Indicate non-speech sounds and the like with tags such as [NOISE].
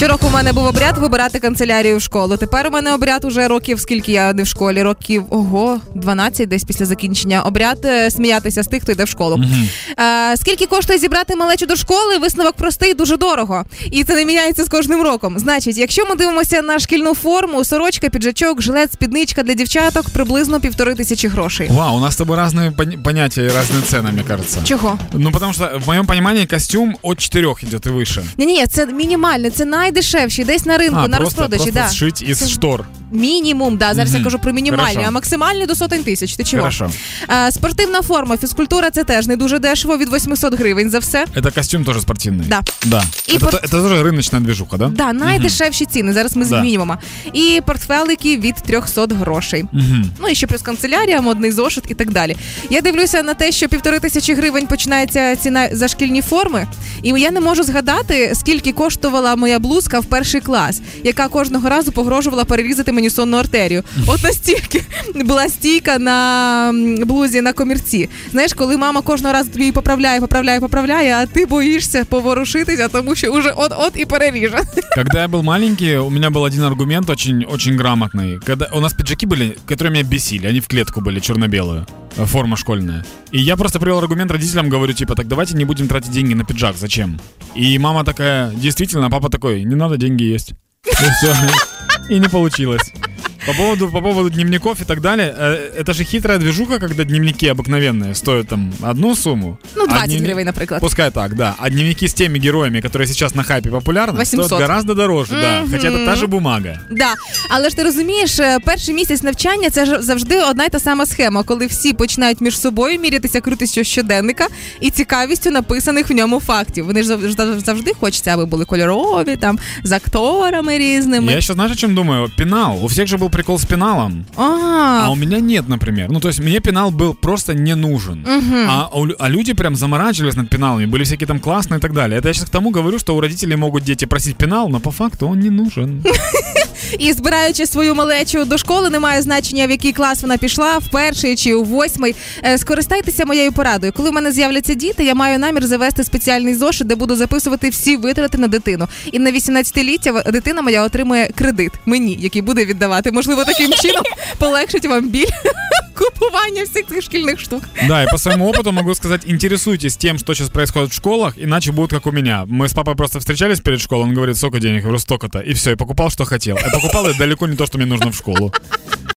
Щороку у мене був обряд вибирати канцелярію в школу. Тепер у мене обряд уже років, скільки я не в школі, років ого, 12 десь після закінчення. Обряд е, сміятися з тих, хто йде в школу. Е, скільки коштує зібрати малечу до школи? Висновок простий, дуже дорого. І це не міняється з кожним роком. Значить, якщо ми дивимося на шкільну форму, сорочка, піджачок, жилет, спідничка для дівчаток приблизно півтори тисячі грошей. Вау, у нас с тобой разные пон- понятия и разные цены, мне кажется. Чого? Ну, потому что в моем понимании костюм от 4 идет и выше. Ні, ні, це мінімальне, це найдешевші, десь на ринку, а, на просто, розпродажі. просто Да. сшить із штор Мінімум, да. Зараз я Мгм. кажу про мінімальні, Хорошо. а максимальні до сотень тисяч. Ти чого? Хорошо. А, спортивна форма, фізкультура це теж не дуже дешево, від 800 гривень за все. Это костюм тоже спортивный. Да. Да. И это, пор- то- это тоже рыночная движуха, да? Да, найдешевші ціни. Зараз ми Да. змінюємо. І портфелики від 300 грошей. Мгм. Ну і ще плюс канцелярія, модний зошит і так далі. Я дивлюся на те, що півтори тисячі гривень починається ціна за шкільні форми, і я не можу згадати, скільки коштувала моя блузка в перший клас, яка кожного разу погрожувала перерізати мені сонну артерію. От настільки була стійка на м, блузі на комірці. Знаєш, коли мама кожного разу тобі її поправляє, поправляє, поправляє, а ти боїшся поворушитися, тому що уже от-от і переріже. [LAUGHS] Когда я был маленький, у меня был один аргумент очень, очень грамотный. Когда у нас пиджаки были, которые меня бесили, они в клетку были черно-белую, э, форма школьная. И я просто привел аргумент родителям, говорю, типа, так давайте не будем тратить деньги на пиджак, зачем? И мама такая, действительно, а папа такой, не надо, деньги есть. И все. И не получилось. По поводу, по поводу дневников и так далее, э, это же хитрая движуха, когда дневники обыкновенные стоят там одну сумму. Ну, а 20 дневни- гривень, наприклад. Пускай так, да. А дневники с теми героями, которые сейчас на хайпе популярны, 800. стоят гораздо дороже, да. Хотя это та же бумага. Да, але ж ти розумієш, е, перший місяць навчання це ж завжди одна й та сама схема, коли всі починають між собою мірятися крутістю щоденника і цікавістю написаних в ньому фактів. Вони ж зав- зав- завжди хочеться, аби були кольорові, там з акторами різними. Я еще знаешь, о чем думаю? Пенал. У всех же был прикол с пеналом. А, А у меня нет, например. Ну, то есть мне пенал был просто не нужен. А, у лю- а люди прям заморачивались над пеналами, были всякие там классные и так далее. Это я сейчас к тому говорю, что у родителей могут дети просить пенал, но по факту он не нужен. [LAUGHS] І збираючи свою малечу до школи, немає значення, в який клас вона пішла, в перший чи у восьмий. Е, Скористайтеся моєю порадою. Коли в мене з'являться діти, я маю намір завести спеціальний зошит, де буду записувати всі витрати на дитину. І на 18-ліття дитина моя отримує кредит мені, який буде віддавати. Можливо, таким чином полегшить вам біль купування всіх цих шкільних штук. Да, и по своему опыту могу сказать, интересуйтесь тем, что сейчас происходит в школах, иначе будет как у меня. Мы с папой просто встречались перед школой, он говорит, сколько денег? Я говорю, столько-то. И все, и покупал, что хотел. И покупал я далеко не то, что мне нужно в школу.